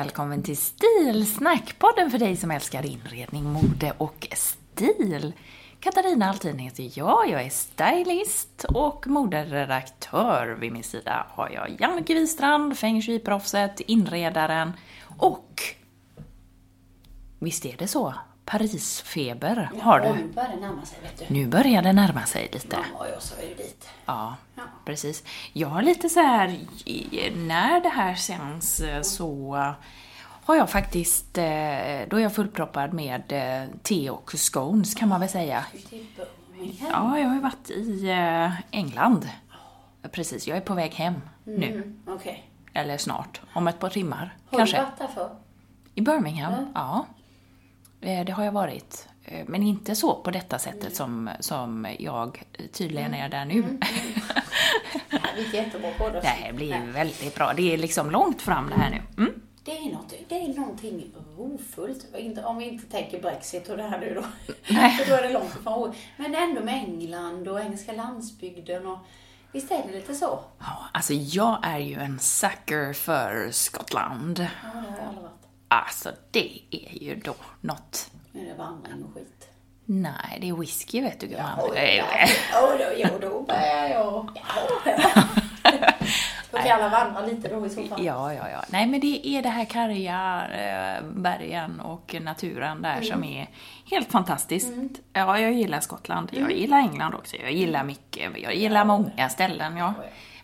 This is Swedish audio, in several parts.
Välkommen till Stilsnack, podden för dig som älskar inredning, mode och stil. Katarina Altin heter jag, jag är stylist och moderedaktör. Vid min sida har jag Jannike Wistrand, feng shui-proffset, inredaren och... Visst är det så? Parisfeber har Ja, du. nu börjar det närma sig, vet du. Nu börjar det närma sig lite. Ja, jag sa ju dit. Ja, Ja. precis. Jag har lite så här, när det här sänds eh, så har jag faktiskt, eh, då är jag fullproppad med eh, te och scones kan man väl säga. Ja, jag har ju varit i England. Precis, jag är på väg hem nu. Mm, Okej. Eller snart, om ett par timmar Har kanske. du varit där för? I Birmingham, ja. Eh, Det har jag varit. Eh, Men inte så på detta sättet som, som jag tydligen är där nu. Det här blir jättebra podd. Det här blir väldigt bra. Det är liksom långt fram det här nu. Mm. Det är, något, det är någonting rofullt. Om vi inte tänker Brexit och det här nu då. Nej. Då är det långt ifrån ro. Men ändå med England och engelska landsbygden och visst är det lite så? Ja, alltså jag är ju en sucker för Skottland. Ja, det har jag aldrig varit. Alltså det är ju då något. Är det vandring och skit. Nej, det är whisky vet du gumman. Oj, Eh, ja, då, jo, då börjar jag... Ja. Då kan alla vandra lite då i så fall. Ja, ja, ja. Nej, men det är det här karga eh, bergen och naturen där som är helt fantastiskt. Ja, jag gillar Skottland. Jag gillar England också. Jag gillar mycket. Jag gillar många ställen, ja.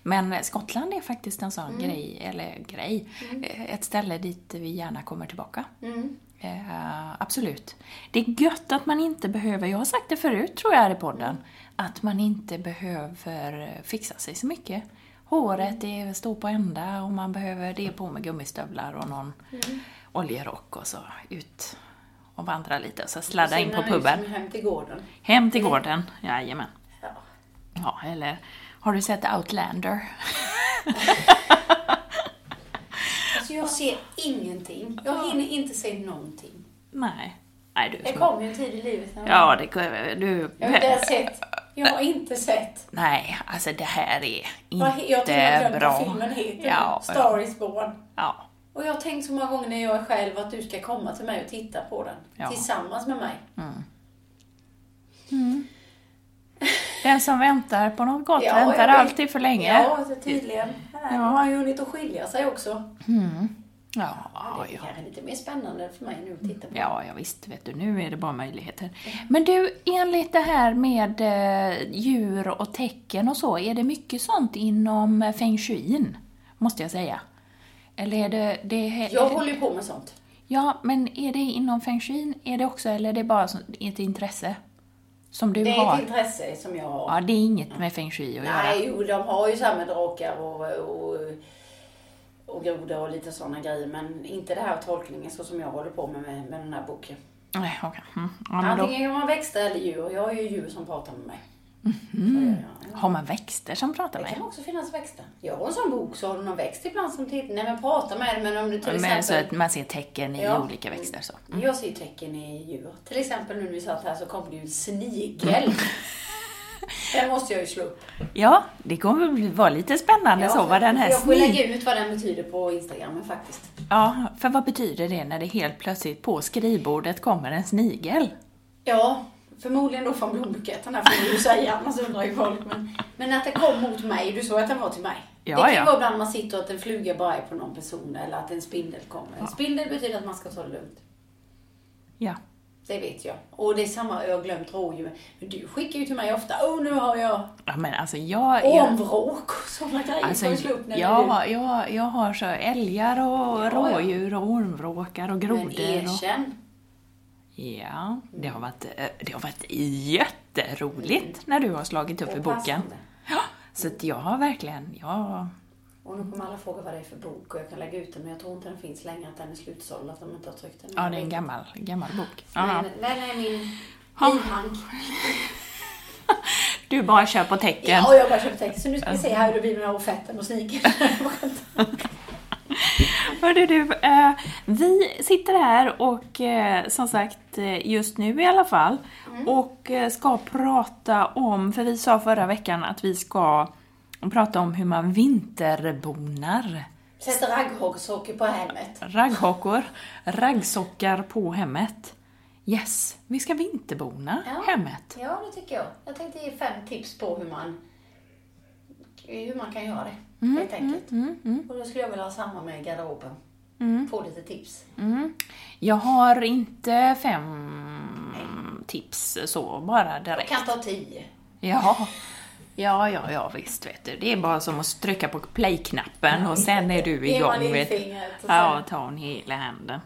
Men Skottland är faktiskt en sån grej, eller grej, eh, ett ställe dit vi gärna kommer tillbaka. Eh, absolut. Det är gött att man inte behöver, jag har sagt det förut tror jag här i podden, att man inte behöver fixa sig så mycket. Håret det står på ända och man behöver det på med gummistövlar och någon oljerock och så ut och vandra lite och så sladda in på puben. Hem till gården. Hem till gården, jajamän. Ja. Ja, eller har du sett Outlander? Alltså jag ser ingenting. Jag hinner inte se någonting. Nej. Nej, du Det kommer ju en tid i livet när Ja, det du... jag har inte sett. Jag har inte sett. Nej, alltså det här är Jag har- jag inte glömt bra. filmen heter. Ja, Star is born. ja. Och jag har tänkt så många gånger när jag är själv att du ska komma till mig och titta på den. Ja. Tillsammans med mig. Den som väntar på något gott Ja, väntar alltid för länge. Ja, alltså, tydligen. Här har han ju hunnit att skilja sig också. Ja, Det är kanske lite mer spännande för mig nu att titta på. Ja, ja visst, vet du, nu är det bara möjligheter. Men du, enligt det här med eh, djur och tecken och så, är det mycket sånt inom eh, feng shuin? Måste jag säga. Eller är det... det Jag håller ju på med sånt. Ja, men är det inom feng shuin? Är det också, eller är det bara ett intresse? Som du Det är har? ett intresse som jag har. Ja, det är inget med feng shui att göra. Nej, jo, de har ju samma drakar och, och, och grodor och lite sådana grejer. Men inte det här tolkningen så som jag håller på med med, med den här boken. Nej, okej. Mm. Ja, men då, Antingen kan man växter eller djur. Jag har ju djur som pratar med mig. Så jag. Har man växter som pratar Det med? kan också finnas växter. Jag har en sån bok, så har du någon växt ibland som tittar, nej men pratar med men om du till Men så exempel... att man ser tecken i Ja. olika växter så. Jag ser tecken i djur. Till exempel nu när vi satt här så kom det ju en snigel. Den måste jag ju slå upp. Ja, det kommer vara lite spännande så vad den här jag får lägga ut vad den betyder på Instagram faktiskt. Ja, för vad betyder det när det helt plötsligt på skrivbordet kommer en snigel? Ja, förmodligen då från blombuketten här får ju säga, annars undrar ju folk. Men, men att det kom mot mig, du såg att den var till mig. Ja, det kan ju ja. vara ibland man sitter och att en fluga bara är på någon person eller att en spindel kommer. En spindel betyder att man ska ta det lugnt. Ja. Det vet jag. Och det är samma, jag har glömt rådjur. Men du skickar ju till mig ofta, åh nu har jag ja men alltså jag... ormvråk och sådana grejer. Alltså, får du upp när ja, jag, jag har så älgar och Ja, rådjur och ormvråkar och du... Men grodor. Och, erkänn. Ja, det har varit, eh, det har varit jätteroligt när du har slagit upp i boken. Ja, så att jag har verkligen, jag... Och nu kommer alla fråga vad det är för bok och jag kan lägga ut den men jag tror inte den finns längre, att den är slutsåld, att de inte har tryckt den. Ja, det är en gammal, gammal bok. Ja. Den är min Ja. bihang. Du bara kör på tecken. Ja, jag bara köpte text. Så nu ska vi se här hur det blir med ofetten och snigeln. Hörde du, eh, vi sitter här och eh, som sagt just nu i alla fall och eh, ska prata om, för vi sa förra veckan att vi ska prata om hur man vinterbonar. Sätter raggsockor på hemmet. Ragghackor, raggsockar på hemmet. Yes, vi ska vinterbona hemmet. Ja, det tycker jag. Jag tänkte ge fem tips på hur man, hur man kan göra det. Mm, helt enkelt. Och då skulle jag vilja ha samma med garderoben. Mm. Få lite tips. Jag har inte fem tips så bara Jag direkt. kan ta tio. Ja. Ja, ja, ja, visst vet du. Det är bara som att trycka på play-knappen och sen är du igång. in Vet. fingret och Ja, ta hon hela handen.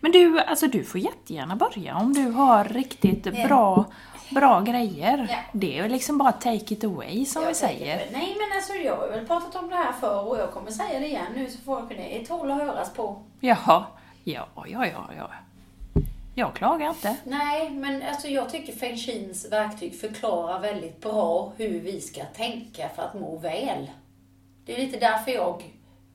Men du, alltså du får jättegärna börja om du har riktigt bra, bra grejer. Ja. Det är liksom bara take it away som vi Jag tänker säger. det. Nej men alltså jag har väl pratat om det här förr och jag kommer säga det igen nu så folk det tål att höras på. Jaha. Ja, ja, ja, ja. Jag klagar inte. Nej, men alltså jag tycker Feng Shins verktyg förklarar väldigt bra hur vi ska tänka för att må väl. Det är lite därför jag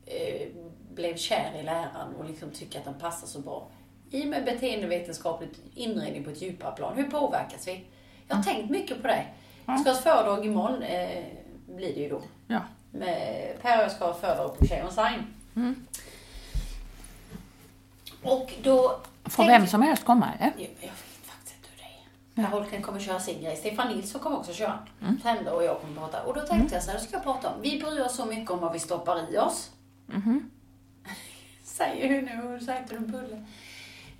eh, blev kär i läran och liksom tycker att den passar så bra. I och med beteendevetenskaplig inredning på ett djupare plan. Hur påverkas vi? Jag har tänkt mycket på det. Jag ska ha ett föredrag imorgon, eh, blir det ju då. Ja. Med Per och jag ska ha föredrag på Tjej Sign. Och då... Får vem som helst komma, eller? jag, jag vet faktiskt inte hur det är. Per Holken kommer köra sin grej. Stefan Nilsson kommer också köra. Trende och jag kommer prata. Och då tänkte jag så här, då ska jag prata om, vi bryr oss så mycket om vad vi stoppar i oss. Säger hur nu, och säkert en bulle.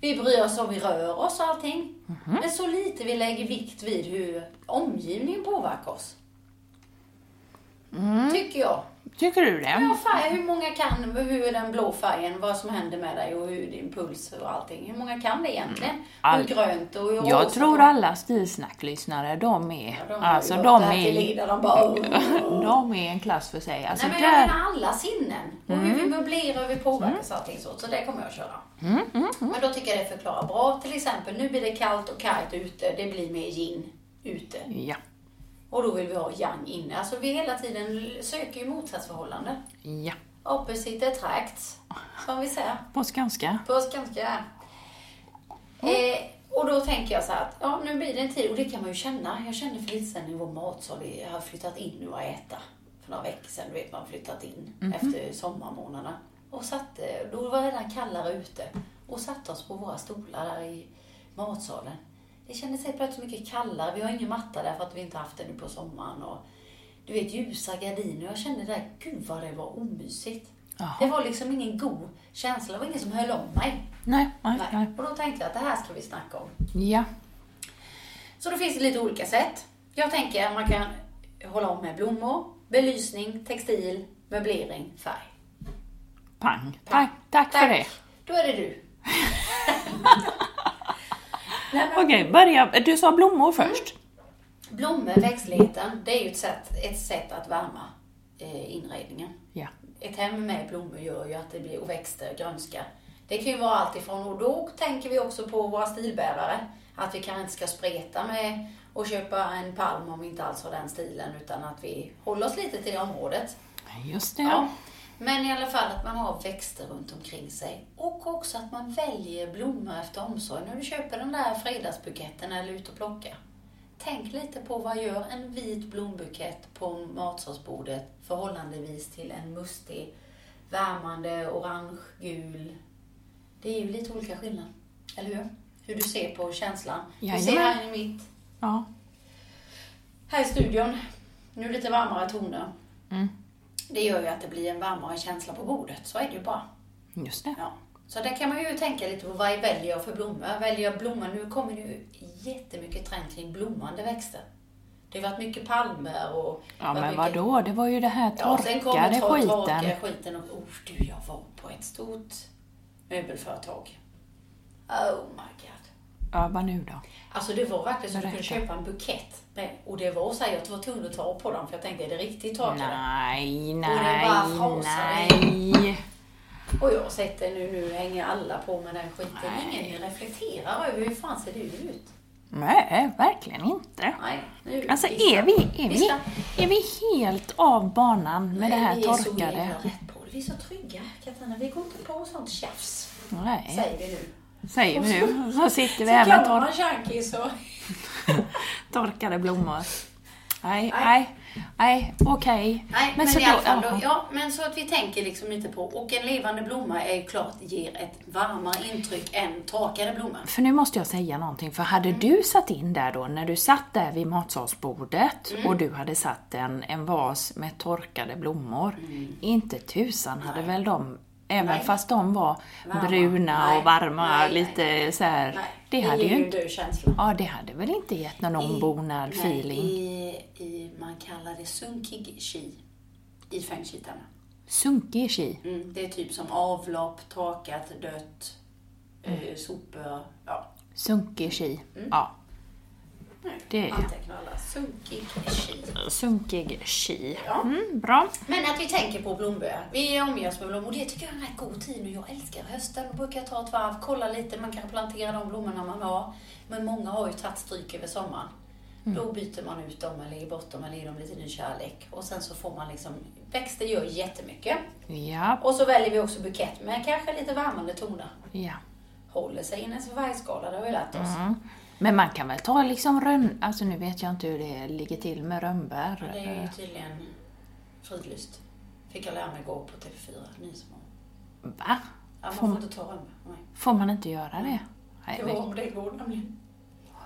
Vi bryr oss om vi rör oss och allting. Men så lite vi lägger vikt vid hur omgivningen påverkar oss. Tycker jag. Tycker du det? Ja, färg, hur många kan, hur den blå färgen, vad som händer med dig och hur din puls och allting. Hur många kan det egentligen? All- Hur grönt och rosa Jag tror och- alla stilsnacklyssnare, de är, Ja, de alltså de är, Lida, de bara, "Åh." de är en klass för sig. Alltså Nej men jag där, menar alla sinnen. Och hur vi möblerar och hur vi påverkas och allting så. Så det kommer jag att köra. Men då tycker jag det förklarar bra. Till exempel, nu blir det kallt och kargt ute. Det blir mer yin ute. ja, Och då vill vi ha yang inne. Alltså vi hela tiden söker ju motsatsförhållanden. ja, Opposite attracts, som vi säger. på skånska. på skånska. Eh, och då tänker jag så här att ja, nu blir det en tid och det kan man ju känna. Jag kände för lite sen i vår matsal, vi har flyttat in nu och äta. För några veckor sedan, du vet man flyttat in efter sommarmånaderna. Och satt, eh, då var det redan kallare ute. Och satte oss på våra stolar där i matsalen. Det kändes helt plötsligt mycket kallare. Vi har ingen matta där för att vi inte haft det nu på sommaren. Och, du vet ljusa gardiner. Jag kände där, gud vad det var omysigt. Jaha. Det var liksom ingen god känsla. Det var ingen som höll om mig. Nej, nej, Nej. nej. Och då tänkte jag att det här ska vi snacka om. Ja, Så då finns det lite olika sätt. Jag tänker att man kan hålla om med blommor, belysning, textil, möblering, färg. pang. Tack, tack för det. Då är det du. Okej, börja. Du sa blommor först. Blommor, växtligheten, det är ju ett sätt, ett sätt att värma eh, inredningen. Ja. Ett hem med blommor gör ju att det blir och växter, grönska. Det kan ju vara allt ifrån, och då tänker vi också på våra stilbärare. Att vi kanske inte ska spreta med och köpa en palm om vi inte alls har den stilen utan att vi håller oss lite till det området. Just det. Ja. Men i alla fall att man har växter runt omkring sig. Och också att man väljer blommor efter omsorg. När du köper den där fredagsbuketten eller ut och plockar. Tänk lite på vad gör en vit blombukett på matsalsbordet förhållandevis till en mustig, värmande, orange-gul. Det är ju lite olika skillnad. Eller hur? Hur du ser på känslan. Du ser Jajamän. här i mitt Ja. här i studion, nu lite varmare toner. Mm. Det gör ju att det blir en varmare känsla på bordet. Så är det ju bara. Just det. Ja. Så där kan man ju tänka lite på vad väljer jag för blommor. Väljer jag blommor, nu kommer det ju jättemycket trend kring blommande växter. Det har varit mycket palmer och... Ja, men mycket- vadå? Det var ju det här Ja, sen torkade tor- skiten. torkade skiten och... Oh, du, jag var på ett stort möbelföretag. Oh my god. Ja, vad nu då? Alltså det var verkligen så att du kunde köpa en bukett. Med, och det var så här, jag var tvungen att ta på dem för jag tänkte, är det riktigt torkade? Nej, det nej, bara frasar nej. Och jag har sett det nu, nu hänger alla på med den skiten. Nej. Ingen reflekterar över hur fan ser det ut. Nej, verkligen inte. Nej, nu, Alltså är vi, är vi, är vi helt av banan med det här vi är så torkade? rätt på det. Vi är så trygga, Katarina. Vi går inte på sånt tjafs. Nej, Säger vi nu. Säger vi nu. Så sitter vi här med kallar tor- man Shanky så. torkade blommor. Nej, Nej. nej, okej. Nej, men, så i alla fall jaha. då, ja, men så att vi tänker liksom lite på, och en levande blomma är ju klart ger ett varmare intryck än torkade blommor. För nu måste jag säga någonting, för hade Mm. du satt in där då, när du satt där vid matsalsbordet Mm. och du hade satt en, en vas med torkade blommor, inte tusan hade väl de, även Mm. Nej. fast de var Varma. bruna Nej, och varma, nej, lite så här. Det hade ju inte, ja det hade väl inte gett någon ombonad feeling. I, i, man kallar det sunkig chi i feng shui-termer. Sunkig chi. Mm, det är typ som avlopp, torkat, dött, eh, sopor. Ja. Sunkig chi. Mm. Ja. Det är alla. Sunkig chi. sunkig chi. Ja. Mm, bra. Men att vi tänker på blomböar. Vi omger oss med blommor. Det tycker jag är en rätt god tid nu. Jag älskar hösten. Då brukar jag ta ett varv, kolla lite. Man kan plantera de blommorna man har. Men många har ju tagit stryk över sommaren. Då byter man ut dem eller ger bort dem eller ger dem lite ny kärlek. Och sen så får man liksom... Växter gör jättemycket. Ja, Och så väljer vi också bukett med kanske lite värmande toner. ja. Håller sig inom sin färgskala, det har vi lärt oss. Mm. Men man kan väl ta liksom rönn... Alltså nu vet jag inte hur det ligger till med rönnbär. Det är ju tydligen fridlyst. Fick jag lära mig igår på TV4 Nyhetsmorgon. Va? Ja, man Får man, inte ta rönnbär. Nej. får man inte göra det? Nej, Det men- var om det går nämligen.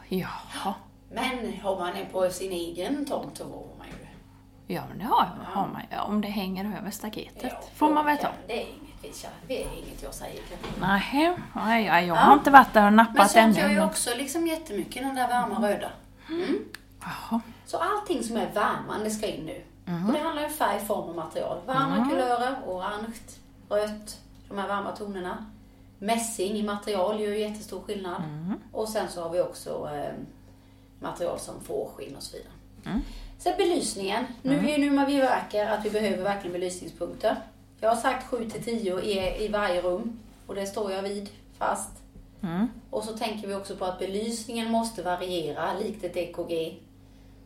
Jaha. Men har man en på sin egen tomt så vågar man ju det. Ja, men det har, har man ja, Om det hänger över staketet Ja, får man väl ta. ja, Det är vi kör- det är inget jag säger. Nej, nej, ja, jag har inte varit där och Men nappat sånt ännu. gör ju men- också liksom jättemycket, den där varma röda. Mm. Jaha. Så allting som är värmande ska in nu. Mm. Och det handlar om färg, form och material. Varma kulörer, orange, rött, de här varma tonerna. Mässing i material gör ju jättestor skillnad. Mm. Och sen så har vi också eh, material som fårskinn och så vidare. Mm. Sen belysningen. Nu är ju nu när vi verkar att vi behöver verkligen belysningspunkter. Jag har sagt 7 till 10 i, i varje rum. Och det står jag vid fast. Mm. Och så tänker vi också på att belysningen måste variera likt ett EKG.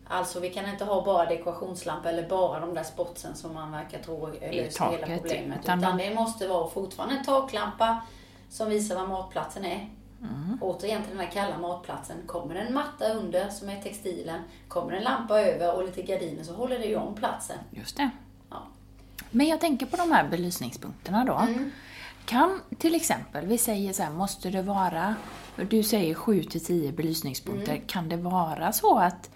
Alltså vi kan inte ha bara dekorationslampor eller bara de där spotsen som man verkar tro löser hela problemet. utan Utan, de- det måste vara fortfarande en taklampa som visar var matplatsen är. Mm. Återigen till den här kalla matplatsen. Kommer en matta under som är textilen, kommer en lampa över och lite gardiner så håller det ju om platsen. Just det. Men jag tänker på de här belysningspunkterna då. Mm. Kan till exempel, vi säger så här, måste det vara, du säger 7 till 10 belysningspunkter, Mm. kan det vara så att,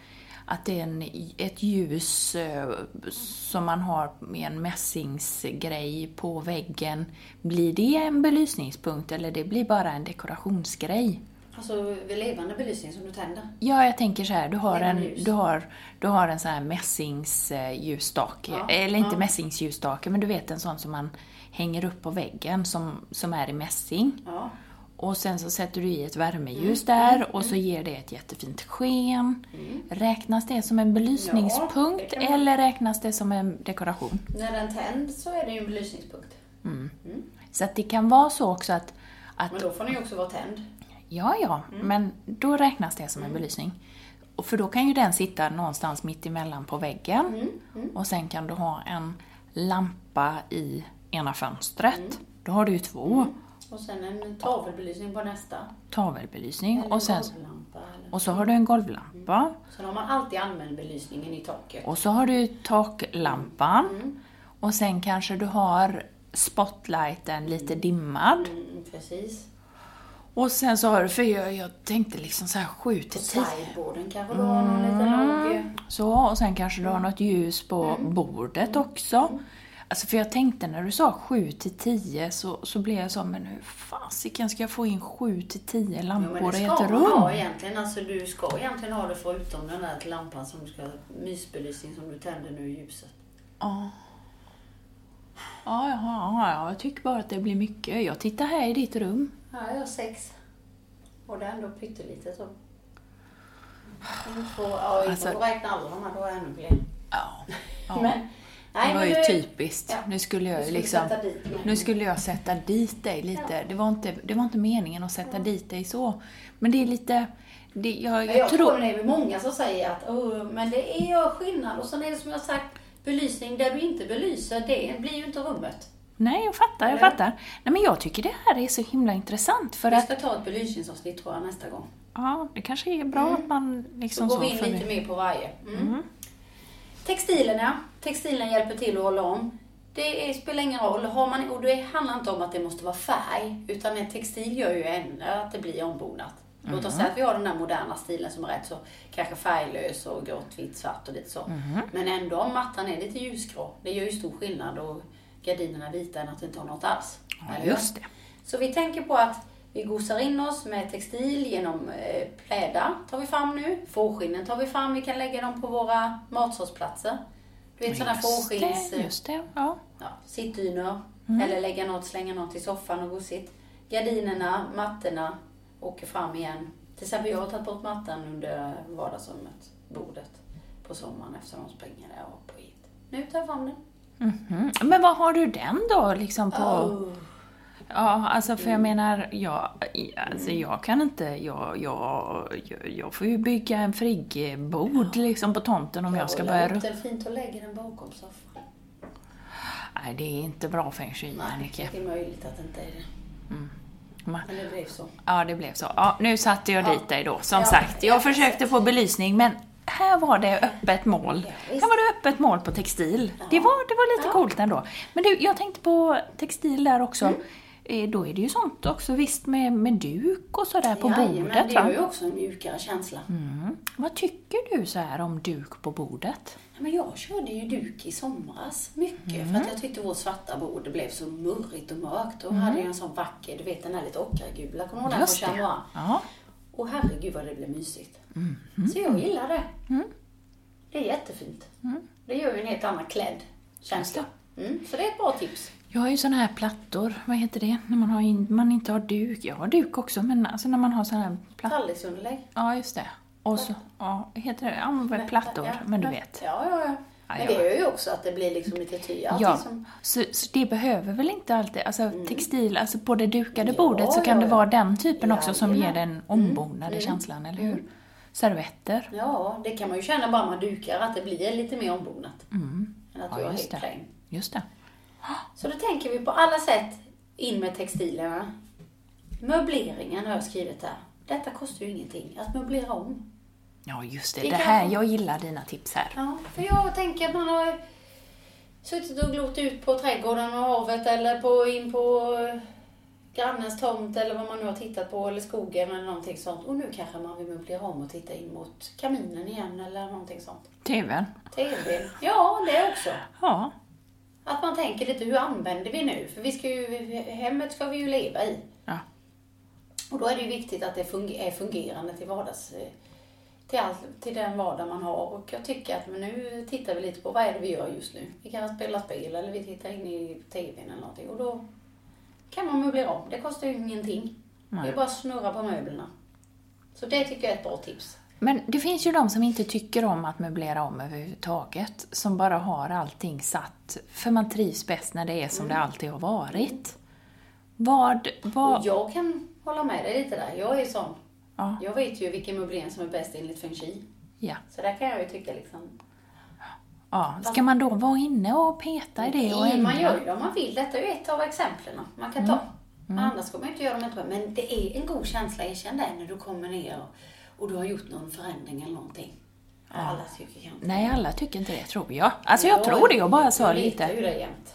att det är en, ett ljus eh, som man har med en mässingsgrej på väggen, blir det en belysningspunkt eller det blir bara en dekorationsgrej? Alltså vid levande belysning som du tänder. Ja, jag tänker så här, du har en, ljus. du har, du har en sån här mässingsljusstake, Ja, eller inte ja. mässingsljusstake, men du vet en sån som man hänger upp på väggen som, som är i mässing. Ja. Och sen så sätter du i ett värmeljus Mm, där och så ger det ett jättefint sken. Räknas det som en belysningspunkt Ja, eller räknas det som en dekoration? När den tänds så är det ju en belysningspunkt. Så att det kan vara så också att, att Men då får den ju också vara tänd. Ja, ja, Mm. men då räknas det som en belysning. Och För då kan ju den sitta någonstans mitt emellan på väggen. Mm, Och sen kan du ha en lampa i ena fönstret. Mm. Då har du ju två. Och sen en tavelbelysning på nästa. Tavelbelysning. Och, sen, och så har du en golvlampa. Sen har man alltid använt belysningen i taket. Och så har du taklampan. Mm. Och sen kanske du har spotlighten lite dimmad. Mm, precis. Och sen så har du, för jag, jag tänkte liksom så här 7 till På 10. sideboarden kanske du har någon liten låg... Så, och sen kanske du har något ljus på Mm. bordet också. Alltså för jag tänkte när du sa 7 till 10 så, så blev jag så, men hur fasiken ska jag få in 7 till 10 Ja, men lampor det i ska ett man rum? ha egentligen. Alltså du ska egentligen ha det förutom den där lampan som du ska mysbelysning som du tänder nu i ljuset. Ja. Ja, ja, ja, jag tycker bara att det blir mycket. Jag tittar här i ditt rum. Ja, jag har sex. Och det är ändå pyttelite så. Två, ja, Alltså- får räkna alla de här, då är det ännu fler. Ja. ja. Men, nej, det var ju du- typiskt. Ja. Nu skulle jag skulle liksom... Nu skulle jag sätta dit dig lite. Det, var inte, det var inte meningen att sätta dit dig så. Men det är lite... Det, jag, jag, jag tror det är många som säger att oh, men det är skillnad. Och sen är det som jag sagt, belysning där du inte belyser, det blir ju inte rummet. Nej, jag fattar, jag fattar. Nej, men jag tycker det här är så himla intressant för Vi att... ska ta ett belysningsavsnitt tror jag nästa gång. Ja, det kanske är bra att man Mm. Då liksom går vi in lite mer på varje. Mm. Textilerna. Textilen hjälper till att hålla om. Det är, spelar ingen roll. Har man, och det handlar inte om att det måste vara färg. Utan en textil gör ju ändå att det blir ombonat. Låt oss säga att vi har den här moderna stilen som är rätt så kanske färglös och grått, vitt, svart och lite så. Men ändå om mattan är lite ljusgrå. Det gör ju stor skillnad och gardinerna vita än att inte ha något alls. Ja, just det. Så vi tänker på att vi gosar in oss med textil genom eh, plädar tar vi fram nu. Fårskinnen tar vi fram. Vi kan lägga dem på våra matsårsplatser. Du vet sådana fårskins... det, just det. Ja. Ja, sittdynor. Mm. Eller lägga något, slänga något i soffan och gosigt. Gardinerna, mattorna åker fram igen. Till exempel jag har tagit bort mattan under vardagsrummet, bordet, på sommaren efter de springer där och på hit. Nu tar jag fram den. Mhm. Men vad har du den då liksom på... Oh. Ja, alltså för jag Mm. menar, jag, alltså jag kan inte, jag, jag, jag, jag får ju bygga en friggebod liksom på tomten om jag, ska håller börja... ru- den fint och lägger den bakom soffan. Nej, det är inte bra feng shui, Nej, Annika. det är möjligt att det inte är det. Ma- Men det blev så. Ja, det blev så. Ja, nu satte jag Ja. dit dig då, som Ja, sagt. ja, Jag försökte få belysning, men här var det öppet mål. Ja, här var det öppet mål på textil. Det, var, det var lite Ja. coolt ändå. Men du, jag tänkte på textil där också. Mm. Eh, Då är det ju sånt också visst med, med duk och sådär på Jajamän, bordet det va? gör ju också en mjukare känsla. Mm. Vad tycker du så här om duk på bordet? Ja, Men jag körde ju duk i somras mycket Mm. för att jag tyckte vårt svarta bord blev så murrigt och mörkt. Och hade jag en sån vacker, du vet den där lite ockergula, kommer du ihåg den Mm. Från. Chamois? Och herregud vad det blev mysigt. Mm. Så jag gillar det. Det är jättefint. Det gör ju en helt annan klädd känsla. Mm. Så det är ett bra tips. Jag har ju såna här plattor, vad heter det? När man, har in, man inte har duk. Jag har duk också, men alltså när man har såna här plattor. Tallriksunderlägg. Ja, just det. Och så, ja, heter det? Ja, väl plattor, Ja, men du vet. Ja, ja, ja. Men det gör ju också att det blir liksom lite ty. Ja, som... så, så det behöver väl inte alltid, alltså textil, alltså på det dukade Mm. Ja, bordet så ja, kan det ja. vara den typen också som ger den ombonade känslan, eller hur? Servetter. Ja, det kan man ju känna bara man dukar, att det blir lite mer ombonat. Än att Mm. Du har helt det. plain. Just det. Så då tänker vi på alla sätt in med textilerna. Möbleringen har jag skrivit där. Detta kostar ju ingenting, att möblera om. Ja, just det. Det här, jag gillar dina tips här. Ja, för jag tänker att man har suttit och glott ut på trädgården och havet eller på, in på eh, grannens tomt eller vad man nu har tittat på eller skogen eller någonting sånt. Och nu kanske man vill möblera om och titta in mot kaminen igen eller någonting sånt. TVn. TVn. Ja, det också. Ja. Att man tänker lite, hur använder vi nu? För vi ska ju, hemmet ska vi ju leva i. ja. Och då är det ju viktigt att det är fungerande till vardags... Till, all, till den vardag man har. Och jag tycker att men nu tittar vi lite på vad är det vi gör just nu. Vi kan spela spel eller vi tittar in i TVn eller någonting. Och då kan man möblera om. Det kostar ju ingenting. Det Nej. är bara att snurra på möblerna. Så det tycker jag är ett bra tips. Men det finns ju de som inte tycker om att möblera om överhuvudtaget. Som bara har allting satt, för man trivs bäst när det är som det alltid har varit. Vad, vad... Och jag kan hålla med dig lite där. Jag är sån. Ja. Jag vet ju vilken möblering som är bäst enligt feng shui. Ja. Så där kan jag ju tycka liksom. ja. Ska man då vara inne och peta i det och man gör ju det om man vill. Detta är ju ett av exemplen man kan ta. Men annars kommer man inte göra dem inte. Men det är en god känsla, erkänn det, när du kommer ner och, och du har gjort någon förändring eller någonting. Alla tycker kanske inte Nej, alla tycker inte det, tror jag. Alltså jag tror det, jag bara sa jag litar ju lite. det jämt.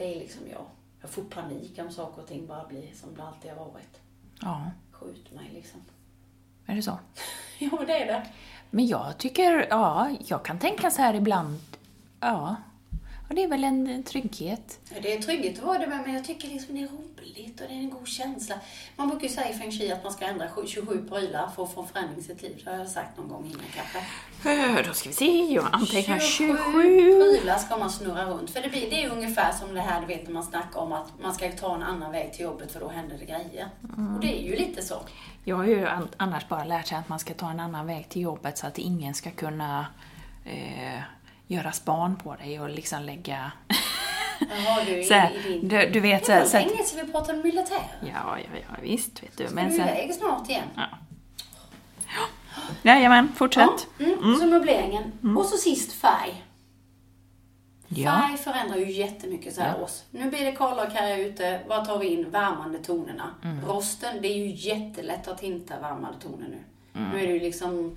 Det är liksom jag. Jag får panik om saker och ting bara blir som det alltid har varit. ja. Skjut mig liksom. Är det så? Jo, det är det. Men jag tycker, ja, jag kan tänka så här ibland, ja. Och det är väl en, en trygghet. Det är trygghet att vara det med, men jag tycker liksom det är roligt och det är en god känsla. Man brukar ju säga i feng shui att man ska ändra 27 prylar för att få en förändring i sitt liv. Det har jag sagt någon gång innan kanske. Eh, Då ska vi se, jag antecknar 27 27. prylar ska man snurra runt. För det, blir, det är ungefär som det här du vet när man snackar om att man ska ta en annan väg till jobbet för då händer det grejer. Och det är ju lite så. Jag har ju an- annars bara lärt sig att man ska ta en annan väg till jobbet så att ingen ska kunna eh, göra span på dig och liksom lägga... Jaha, du, i, så här, i din... du, du vet så Det var länge sedan vi pratade om militär. Ja, ja, ja, visst vet du. Ska Men du iväg snart igen? Ja. Jajamän, fortsätt. Mm. Så möbleringen. Och så sist färg. Ja. Färg förändrar ju jättemycket så här års. Nu blir det karlag här ute. Vad tar vi in? Värmande tonerna. Mm. Rosten, det är ju jättelätt att hinta värmande toner nu. Mm. Nu är det ju liksom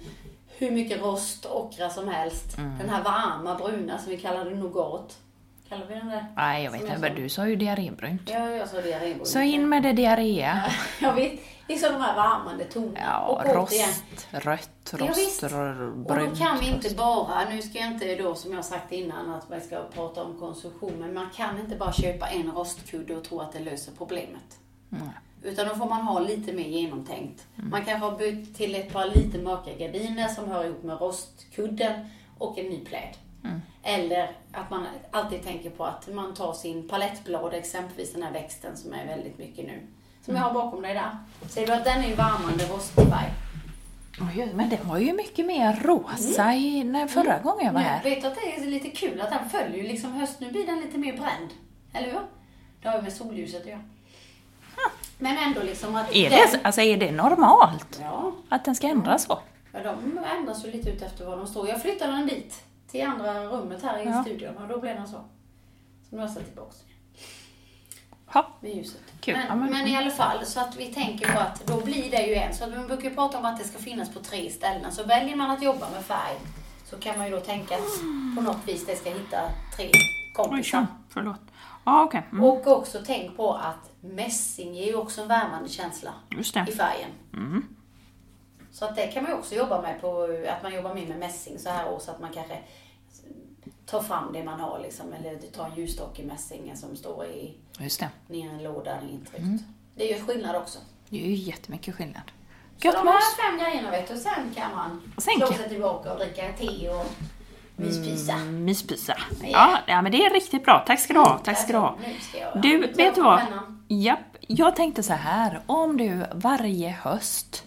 hur mycket rost och ockra som helst. Mm. Den här varma bruna som vi kallar det nougat. Kallar vi den det? Nej, jag vet inte, men du sa ju diarrébrunt. Ja, jag sa diarrébrunt. Så in med det diarré. Jag vet, liksom de här värmande tonerna. Ja, och rost, rött, Ja, rost, visst. r- Och då brunt. kan vi inte rost. bara, nu ska jag inte då som jag sagt innan att vi ska prata om konsumtion, men man kan inte bara köpa en rostkudde och tro att det löser problemet. Utan då får man ha lite mer genomtänkt. Man kanske har bytt till ett par lite mörka gardiner som hör ihop med rostkudden och en ny pläd. Eller att man alltid tänker på att man tar sin palettblad, exempelvis den här växten som är väldigt mycket nu. Som jag har bakom dig där. Ser du att den är ju varmande rostfärg? Oj, men den var ju mycket mer rosa i, när förra gången jag var här. vet du att det är lite kul att den följer ju liksom höst. Nu blir den lite mer bränd. Eller hur? Det har ju med solljuset att göra. Men ändå liksom att Är den... det, alltså, är det normalt Ja, att den ska ändras så? ja, de ändras ju lite ut efter var de står. Jag flyttade den dit, till andra rummet här i Ja. studion och då blev den så. Så nu har jag satt tillbaka den Ja. med ljuset. Kul. Men, Ja, men- men i alla fall, så att vi tänker på att då blir det ju en. Så att man brukar ju prata om att det ska finnas på tre ställen. Så väljer man att jobba med färg så kan man ju då tänka att på något vis det ska hitta tre Oj, kompisar. så, förlåt. Ja, okej. Mm. Och också tänk på att mässing ger ju också en värmande känsla i färgen. Så att det kan man ju också jobba med på, att man jobbar mer med mässing så här års, att man kanske tar fram det man har liksom, eller du tar en ljusstock i mässingen som står i, Just det. ner en låda intryckt. Det gör skillnad också. Det är ju jättemycket skillnad. Så Gött de mos. här fem grejerna vet du, sen kan man sen slå sig tillbaka och dricka te och myspysa. Mm, Myspysa. Ja, ja, men det är riktigt bra. Tack ska du ha. Tack ska du ha. Du, vet du vad? Japp, jag tänkte så här. Om du varje höst,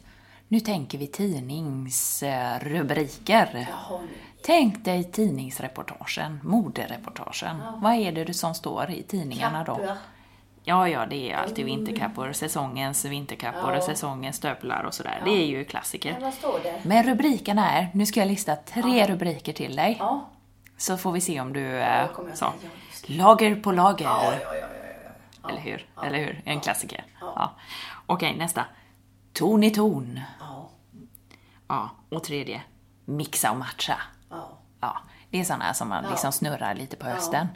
nu tänker vi tidningsrubriker. Jaha. Tänk dig tidningsreportagen, modereportagen. Vad är det som står i tidningarna då? Kappor. Ja, ja, det är alltid vinterkappor, säsongens vinterkappor och säsongens stövlar och sådär. Det är ju klassiker. Men? Men rubriken är, nu ska jag lista tre rubriker till dig. Ja. Så får vi se om du... Ja, eh, så. Ja, Lager på lager. Ja, ja, ja. Eller hur? Eller hur? En klassiker. Ja. Okej, nästa. Ton i ton. Ja. Och tredje. Mixa och matcha. Ja. Det är sådana som man liksom snurrar lite på hösten.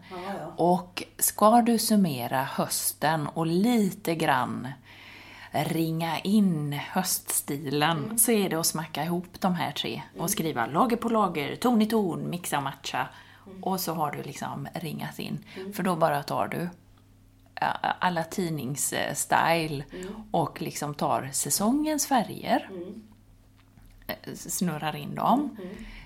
Och ska du summera hösten och lite grann ringa in höststilen Mm. så är det att smacka ihop de här tre och skriva lager på lager, ton i ton, mixa och matcha. Mm. Och så har du liksom ringat in. För då bara tar du alla tidningsstyle Mm. och liksom tar säsongens färger eh, snurrar in dem.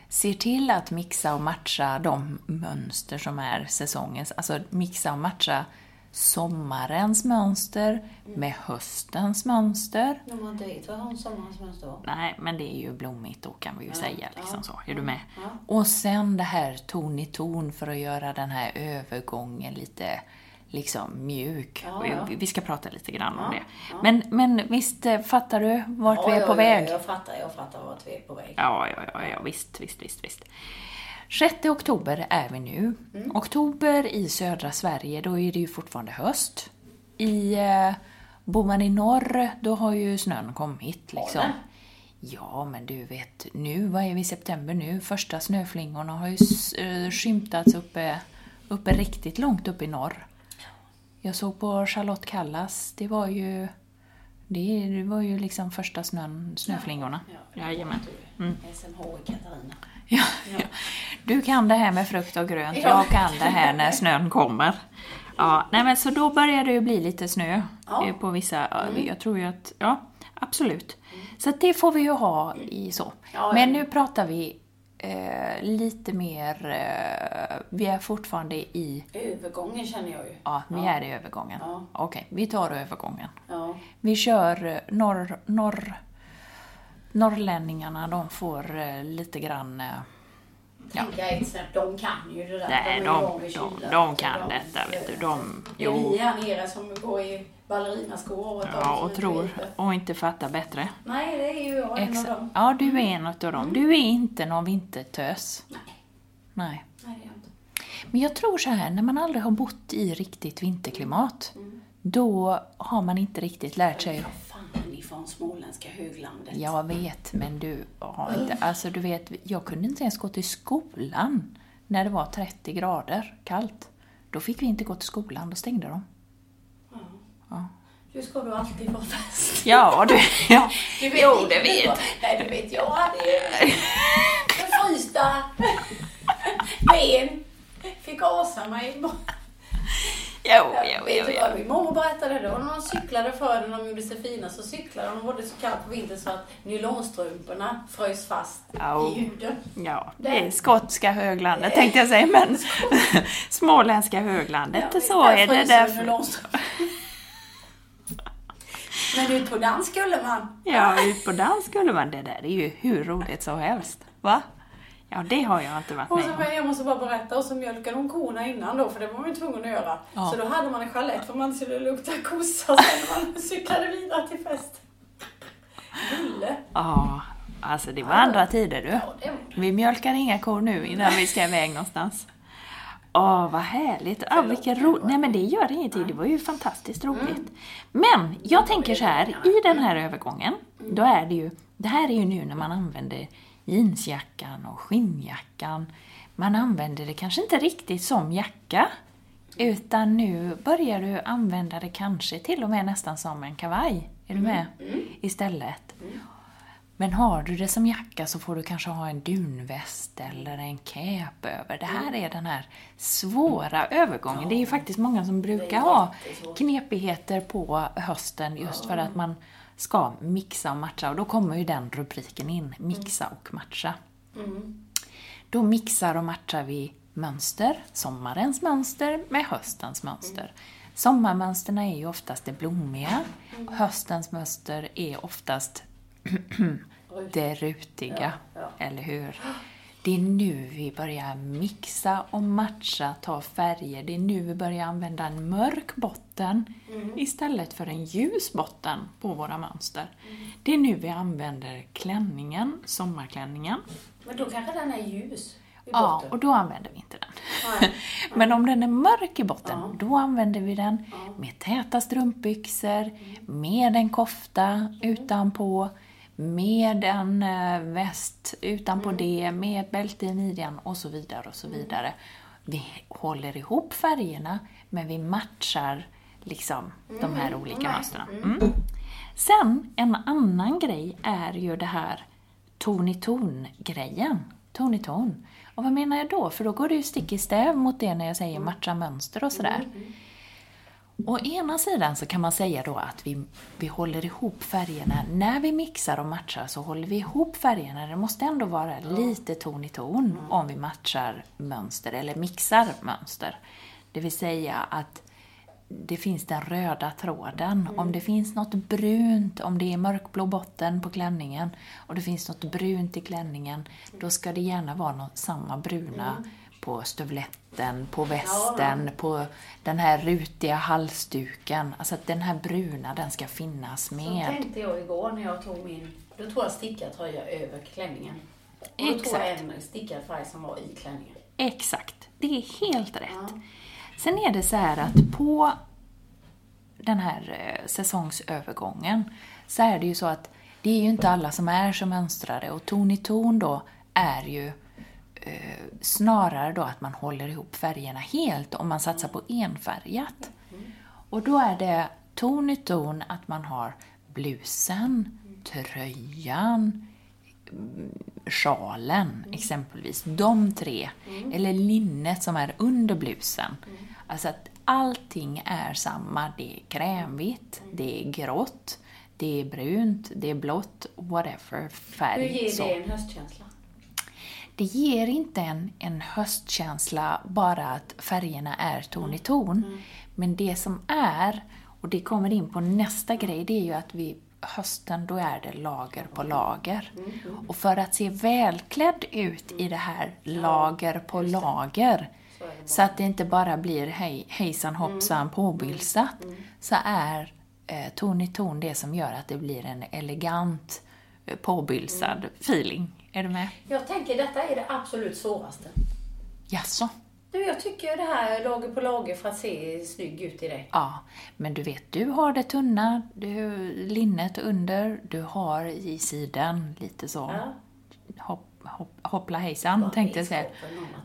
Ser till att mixa och matcha de mönster som är säsongens, alltså mixa och matcha sommarens mönster med höstens mönster. De har inte vet vad sommarens mönster var. Nej, men det är ju blommigt då kan vi ju säga. Liksom så. Är du med? ja. Och sen det här ton i ton för att göra den här övergången lite liksom mjuk. Ja, ja. Vi- ska prata lite grann om det. Men, men visst eh, fattar du vart vi är Ja, på ja, väg? Ja, jag fattar, jag fattar vart vi är på väg. Ja, ja, ja, ja visst, visst, visst, visst. 6 oktober är vi nu. Oktober i södra Sverige, då är det ju fortfarande höst. I, eh, bor man i norr, då har ju snön kommit liksom. Ja, men du vet, nu, vad är vi i september nu? Första snöflingorna har ju eh, skymtats uppe, uppe riktigt långt upp i norr. Jag såg på Charlotte Kallas, det var ju, det, det var ju liksom första snön, snöflingorna. Ja, Jajamän. SMH i Katarina. Ja, ja. Du kan det här med frukt och grönt, Ja. jag kan det här när snön kommer. Ja, nej men så då börjar det ju bli lite snö Ja. Mm. eh, på vissa, ja, jag tror ju att, ja absolut. Så att det får vi ju ha i så. Ja, Men ja. nu pratar vi eh, lite mer, eh, vi är fortfarande i, Övergången känner jag ju. ja vi är i övergången. Ja. Okej, vi tar övergången. Ja. Vi kör eh, norr, norr, norrlänningarna, de får eh, lite grann eh, snäpp, de kan ju det där. Nej, de, de, kyla. de kan detta, vet du. De, Det är jo, vi här nere som går i ballerinaskor om ja, och tror och inte fattar bättre. Nej, det är ju jag en av dem. Ja, du är en av dem. Du är inte någon vintertös. Nej, Nej. nej det är jag inte. Men jag tror så här, när man aldrig har bott i riktigt vinterklimat, då har man inte riktigt lärt sig från småländska höglandet? Jag vet, men du har inte... Alltså du vet, jag kunde inte ens gå till skolan när det var 30 grader kallt. Då fick vi inte gå till skolan, då stängde de. Hur ska du alltid vara fest? Ja, du... Ja. Du vet Jo, det vet var- Nej, du vet, jag hade ju frysta ben. Fick asa mig. Jo, jo, jo, du jo. min mormor berättade då? När de cyklade förr, när de gjorde sig fina, så cyklade de. Var det så kallt på vintern så att nylonstrumporna frös fast Au. i huden. Ja, det är skotska höglandet tänkte jag säga, men småländska höglandet, Ja, så är det därför. Men ut på dans skulle man. Ja, ut på dans skulle man. Det där är ju hur roligt som helst. Va? Ja, det har jag inte varit Och med så, om. jag måste bara berätta, och så mjölkade de korna innan då, för det var man ju tvungen att göra. Ja. Så då hade man en chalett för man skulle lukta kossa sen när man cyklade vidare till fest. Bulle. Ja, alltså det var andra tider du. Ja, det var det. Vi mjölkar inga kor nu innan vi ska iväg någonstans. Åh, vad härligt. Ja, vilken ro... Nej, men det gör ingenting. Det var ju fantastiskt roligt. Men jag tänker så här, i den här övergången, då är det ju... Det här är ju nu när man använder jeansjackan och skinnjackan. Man använder det kanske inte riktigt som jacka, utan nu börjar du använda det kanske till och med nästan som en kavaj. Är du med? Istället. Men har du det som jacka så får du kanske ha en dunväst eller en cap över. Det här är den här svåra övergången. Det är ju faktiskt många som brukar ha knepigheter på hösten just för att man ska mixa och matcha. Och då kommer ju den rubriken in, mixa och matcha. Då mixar och matchar vi mönster, sommarens mönster med höstens mönster. Sommarmönsterna är ju oftast det blommiga, höstens mönster är oftast det rutiga, eller hur? Det är nu vi börjar mixa och matcha, ta färger. Det är nu vi börjar använda en mörk botten istället för en ljus botten på våra mönster. Det är nu vi använder klänningen, sommarklänningen. Men då kanske den är ljus Ja, och då använder vi inte den. Nej. Men om den är mörk i botten, då använder vi den med täta strumpbyxor, med en kofta utanpå, med en eh, väst utanpå det, med ett bälte i midjan och så vidare och så vidare. Vi håller ihop färgerna, men vi matchar liksom de här olika mönstren. Mm. Sen, en annan grej är ju det här ton i ton-grejen. Ton i ton. Och vad menar jag då? För då går det ju stick i stäv mot det när jag säger matcha mönster och sådär. Å ena sidan så kan man säga då att vi, vi håller ihop färgerna. När vi mixar och matchar så håller vi ihop färgerna. Det måste ändå vara lite ton i ton om vi matchar mönster eller mixar mönster. Det vill säga att det finns den röda tråden. Om det finns något brunt, om det är mörkblå botten på klänningen och det finns något brunt i klänningen, då ska det gärna vara något, samma bruna på stövletten, på västen, på den här rutiga halsduken. Alltså att den här bruna, den ska finnas Så med. tänkte jag igår när jag tog min, då tog jag stickad tröja över klänningen. Och då tog Exakt. jag en stickad färg som var i klänningen. Exakt, det är helt rätt. Sen är det så här att på den här eh, säsongsövergången så är det ju så att det är ju inte alla som är så mönstrade och ton i ton då är ju snarare då att man håller ihop färgerna helt om man satsar på enfärgat. Och då är det ton i ton att man har blusen, tröjan, sjalen exempelvis. De tre. Eller linnet som är under blusen. Alltså att allting är samma. Det är krämvitt, det är grått, det är brunt, det är blått, whatever Hur färg. ger så. det en höstkänsla? Det ger inte en, en höstkänsla bara att färgerna är ton i ton. Men det som är, och det kommer in på nästa grej, det är ju att vi hösten, då är det lager på lager. Och för att se välklädd ut i det här lager på lager, så att det inte bara blir hej, hejsan hoppsan påbylsat, så är eh, ton i ton det som gör att det blir en elegant eh, påbylsad feeling. Är du med? Jag tänker detta är det absolut svåraste. Jaså? Du, jag tycker det här lager på lager för att se snygg ut i det. Ja, men du vet, du har det tunna, du, linnet under, du har i sidan lite så. Ja. Hopp, hopp, hoppla hejsan, Vad tänkte jag säga.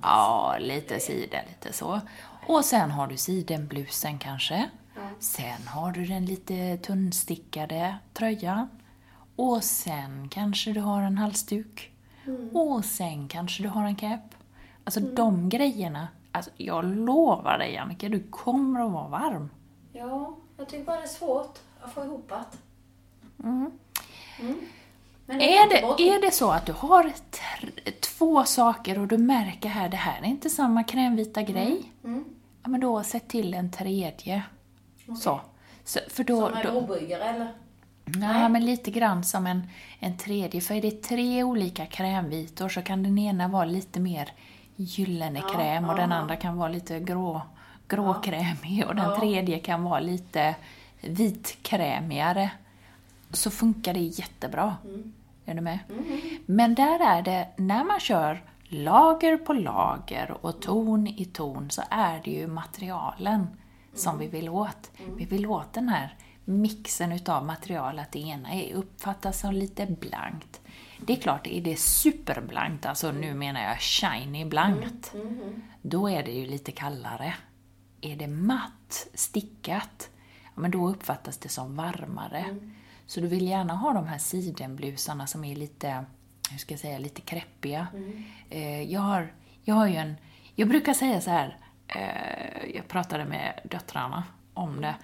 Ja, lite sida, lite så. Och sen har du sidenblusen kanske. Sen har du den lite tunnstickade tröjan. Och sen kanske du har en halsduk. Mm. Och sen kanske du har en cap. Alltså de grejerna, alltså, jag lovar dig Jannike, du kommer att vara varm. Ja, jag tycker bara det är svårt att få ihop att. Mm. Men Är det, är det så att du har två saker och du märker här, det här är inte samma krämvita grej. Ja, men då sätt till en tredje. Så. så. För då, Som en brobyggare eller? Nej, men lite grann som en, en tredje. För är det tre olika krämvitor så kan den ena vara lite mer gyllene kräm och den andra kan vara lite grå, gråkrämig och den tredje kan vara lite vitkrämigare. Så funkar det jättebra. Är du med? Men där är det, när man kör lager på lager och ton i ton så är det ju materialen som vi vill åt. Vi vill åt den här mixen utav material, att det ena är uppfattas som lite blankt. Det är klart, är det superblankt, alltså nu menar jag shiny blankt, då är det ju lite kallare. Är det matt, stickat, ja, men då uppfattas det som varmare. Så du vill gärna ha de här sidenblusarna som är lite, hur ska jag säga, lite kreppiga. Eh, jag, har, jag har ju en, jag brukar säga så här, eh, jag pratade med döttrarna om det,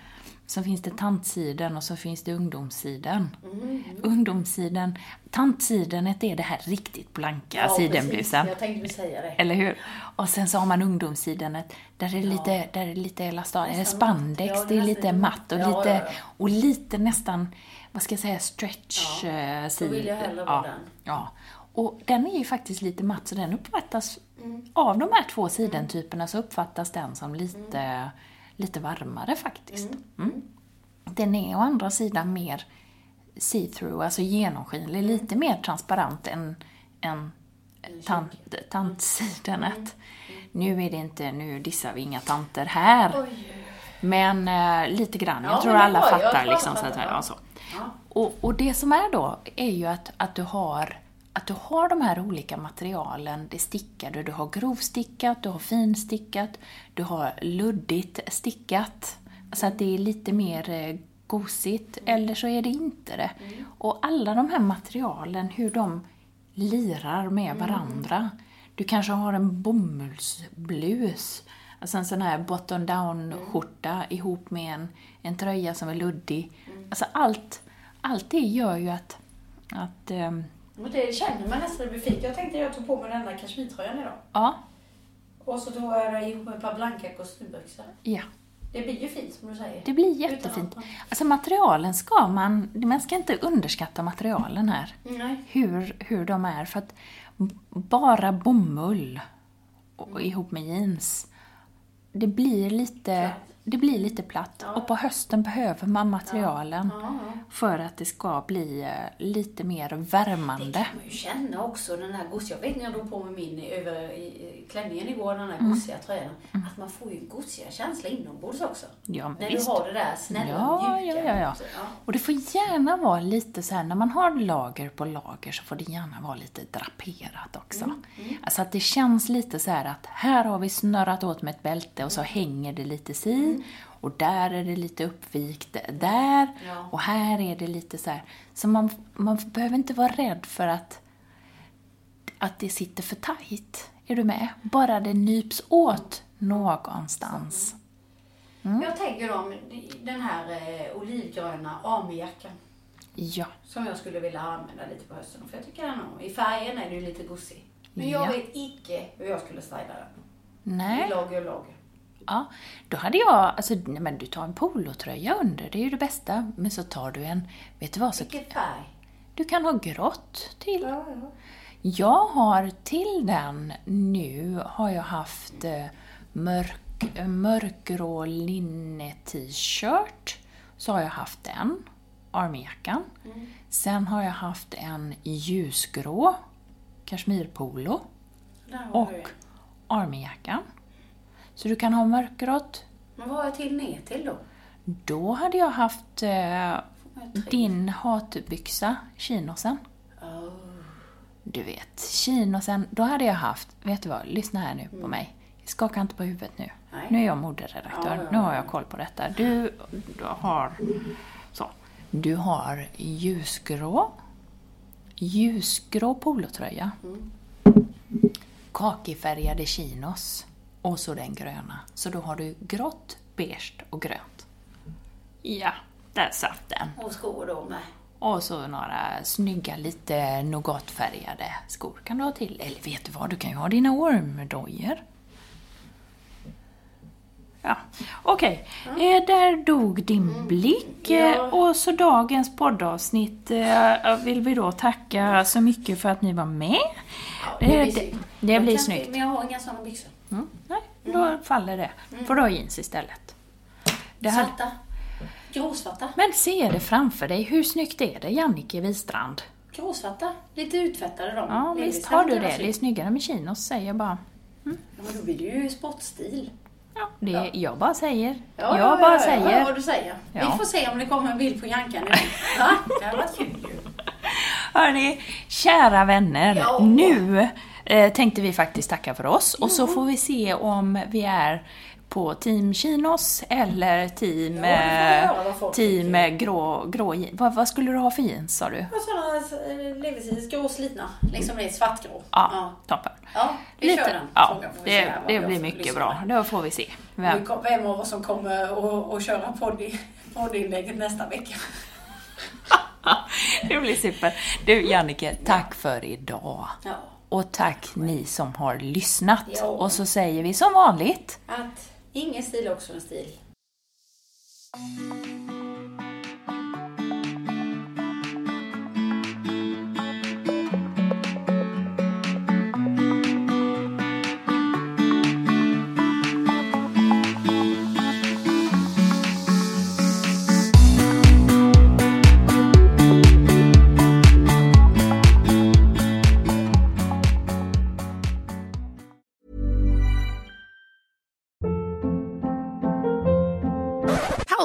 Så finns det tantsiden och så finns det ungdomssiden. Mm. Ungdomssiden, tantsidenet är det här riktigt blanka Ja, sidenblusen. Jag tänkte säga det. Eller hur? Och sen så har man ungdomssidenet där är lite, där det är lite elastan, eller spandex. Ja, det är lite matt och. Ja, lite, ja, ja. och lite nästan, vad ska jag säga, stretch Ja, eh, då vill jag hellre vara ja, den. Ja. Och den är ju faktiskt lite matt, så den uppfattas, Mm. av de här två sidentyperna så uppfattas den som lite, lite varmare faktiskt. Mm. Den är å andra sidan mer see-through, alltså genomskinlig, Mm. lite mer transparent än, än tant, tantsidenet. Mm. Nu är det inte, nu dissar vi inga tanter här. Men eh, lite grann. Ja, jag tror alla var. Jag liksom. alla Så att, fattar, ja, ja. så. Ja. Och, och det som är då, är ju att, att, du har, att du har de här olika materialen, det stickade, du har grovstickat, du har finstickat, du har luddigt stickat. Så att det är lite mer eh, gosigt, eller så är det inte det. Och alla de här materialen, hur de lirar med varandra. Du kanske har en bomullsblus, alltså en sån här bottom down-skjorta ihop med en, en tröja som är luddig. Alltså allt, allt det gör ju att, att ehm, Men det känner man nästan blir fint. Jag tänkte jag tog på mig den där kashmirtröjan idag. ja, Och så tog jag ihop med ett par blanka kostymbyxor. ja. Det blir ju fint som du säger. Det blir jättefint. Alltså materialen ska man, man ska inte underskatta materialen här. Nej. Hur, hur de är. För att bara bomull och, ihop med jeans, det blir lite, Platt. Det blir lite platt. Ja. Och på hösten behöver man materialen Ja, ja. för att det ska bli eh, lite mer Det värmande. kan man ju känna också, den här gosiga. Jag vet när jag drog på mig min över i, i klänningen igår, den här Mm. gosiga tröjan. Att man får ju en gosiga känsla inombords också. Ja, men när visst. du har det där snälla, Ja, mjuka. ja, ja, ja. Och det får gärna vara lite så här, när man har lager på lager så får det gärna vara lite draperat också. Alltså att det känns lite så här att här har vi snurrat åt med ett bälte och så hänger det lite si. Och där är det lite uppvikt där. Ja. Och här är det lite så här. Så man, man behöver inte vara rädd för att, att det sitter för tajt. Är du med? Bara det nyps åt någonstans. Mm. Jag tänker om den här eh, olivgröna AMI-jackan. Ja. Som jag skulle vilja använda lite på hösten. För jag tycker den har, i färgen är det ju lite gosig. Men jag Ja. vet icke hur jag skulle styla den. Nej. I lager och lager. Ja, då hade jag, alltså, nej, men du tar en polotröja under, det är ju det bästa. Men så tar du en, vet du vad, så, Vilken färg? du kan ha grått till. Ja, ja. Jag har till den nu, har jag haft eh, mörk, eh, mörkgrå linne-t-shirt. Så har jag haft den, armyjackan. Sen har jag haft en ljusgrå kashmirpolo och armyjackan. Så du kan ha mörkgrått, Men vad har jag till ner till då? Då hade jag haft eh, din hatbyxa, chinosen. Oh. Du vet, chinosen, då hade jag haft, vet du vad, lyssna här nu på mig. Skaka inte på huvudet nu. Mm. Nej. Nu är jag moderedaktör, Ja, ja, nu har ja. jag koll på detta. Du, du har, så. Du har ljusgrå, ljusgrå polotröja, Mm. kakifärgade chinos och så den gröna. Så då har du grått, beige och grönt. Ja, där satt den. Och skor då med. Och så några snygga, lite nougatfärgade skor kan du ha till. Eller vet du vad, du kan ju ha dina ormdojor. Ja, okej. Eh, där dog din blick. Ja. Eh, Och så dagens poddavsnitt eh, vill vi då tacka så mycket för att ni var med. Ja, det blir Eh, snyggt. det Jag blir snyggt. Men jag har inga sådana byxor. Mm, nej, då faller det. Får du ha jeans istället. Det hade... Svarta. Gråsvarta. Men se det framför dig, hur snyggt är det, Jannike Wistrand? Gråsvarta. Lite utvättade de. Ja, visst har du det. Det är snyggare med chinos, säger jag bara. Ja, men då blir det ju sportstil. Ja, det, Ja. Jag bara säger. Ja, jag ja, bara ja, säger. Hör vad du säger. Ja. Vi får se om det kommer en bild på Janka nu. Va? Det hade varit kul ju. Hörni, kära vänner. Ja. Nu tänkte vi faktiskt tacka för oss och så får vi se om vi är på Team Chinos eller Team, Ja, eh, team eh, grå, grå vad, vad skulle du ha för jeans sa du? Sådana eh, leversis, grå slitna. Liksom det är svartgrå. Ja, toppen. Ja, vi kör den ja, frågan. får vi se det, här det blir mycket bra. Då får vi se. Vem, Vem? av oss som kommer att köra podd- poddinlägget nästa vecka. det blir super. Du Jannike, tack för idag. Ja. Och tack ni som har lyssnat. Ja. Och så säger vi som vanligt. Att ingen stil är också en stil.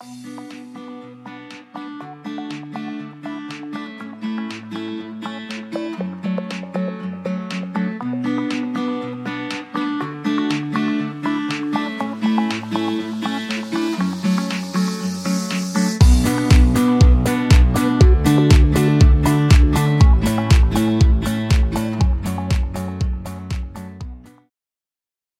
Música